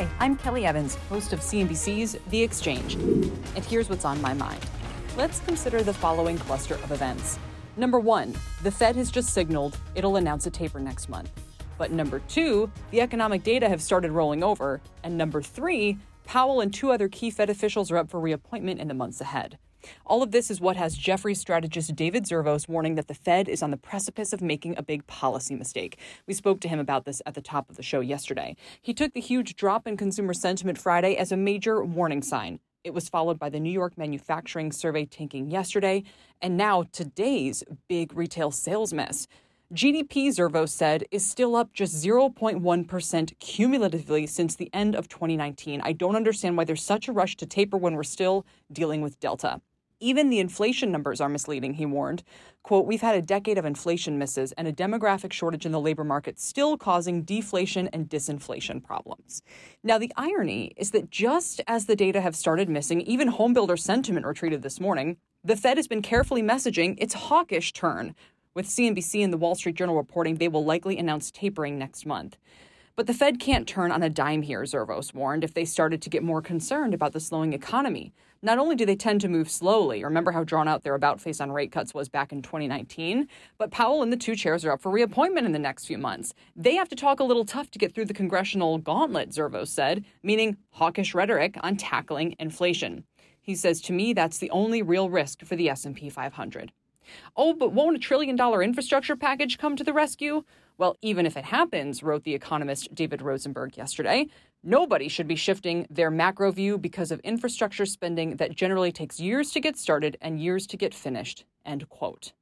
Hi, I'm Kelly Evans, host of CNBC's The Exchange. And here's what's on my mind. Let's consider the following cluster of events. Number one, the Fed has just signaled it'll announce a taper next month. But number two, the economic data have started rolling over. And number three, Powell and two other key Fed officials are up for reappointment in the months ahead. All of this is what has Jefferies strategist David Zervos warning that the Fed is on the precipice of making a big policy mistake. We spoke to him about this at the top of the show yesterday. He took the huge drop in consumer sentiment Friday as a major warning sign. It was followed by the New York manufacturing survey tanking yesterday, and now today's big retail sales mess. GDP, Zervos said, is still up just 0.1% cumulatively since the end of 2019. I don't understand why there's such a rush to taper when we're still dealing with Delta. Even the inflation numbers are misleading, he warned. Quote, We've had a decade of inflation misses and a demographic shortage in the labor market still causing deflation and disinflation problems. Now, the irony is that just as the data have started missing, even homebuilder sentiment retreated this morning. The Fed has been carefully messaging its hawkish turn, with CNBC and the Wall Street Journal reporting they will likely announce tapering next month. But the Fed can't turn on a dime here, Zervos warned, if they started to get more concerned about the slowing economy. Not only do they tend to move slowly, remember how drawn out their about face on rate cuts was back in 2019, but Powell and the two chairs are up for reappointment in the next few months. They have to talk a little tough to get through the congressional gauntlet, Zervos said, meaning hawkish rhetoric on tackling inflation. He says, to me, that's the only real risk for the S&P 500. Oh, but won't a trillion dollar infrastructure package come to the rescue? Well, even if it happens, wrote the economist David Rosenberg yesterday, nobody should be shifting their macro view because of infrastructure spending that generally takes years to get started and years to get finished. End quote.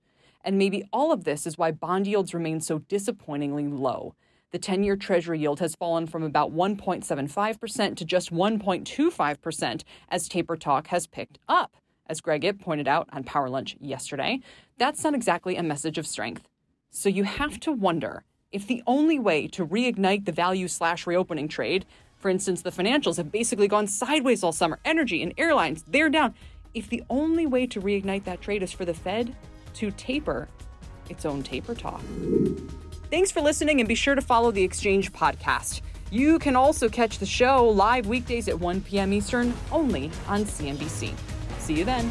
And maybe all of this is why bond yields remain so disappointingly low. The 10 year Treasury yield has fallen from about 1.75% to just 1.25% as taper talk has picked up. As Greg Ip pointed out on Power Lunch yesterday, that's not exactly a message of strength. So you have to wonder if the only way to reignite the value slash reopening trade, for instance, the financials have basically gone sideways all summer, energy and airlines, they're down. If the only way to reignite that trade is for the Fed to taper its own taper talk. Thanks for listening and be sure to follow the Exchange podcast. You can also catch the show live weekdays at 1 p.m. Eastern only on CNBC. See you then.